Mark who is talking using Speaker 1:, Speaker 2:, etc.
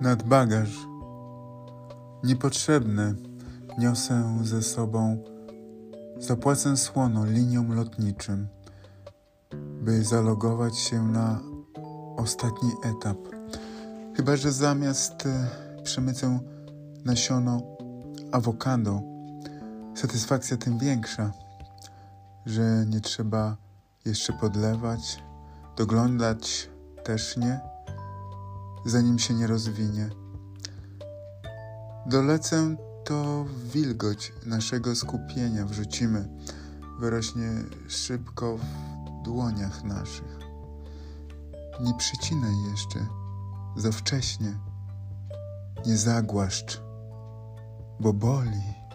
Speaker 1: Nadbagaż. Niepotrzebne niosę ze sobą, zapłacę słono liniom lotniczym, by zalogować się na ostatni etap. Chyba, że zamiast e, przemycę nasiono awokado, satysfakcja tym większa, że nie trzeba jeszcze podlewać, doglądać też nie zanim się nie rozwinie. Dolecę to wilgoć naszego skupienia wrzucimy, wyrośnie szybko w dłoniach naszych. Nie przycinaj jeszcze, za wcześnie, nie zagłaszcz, bo boli.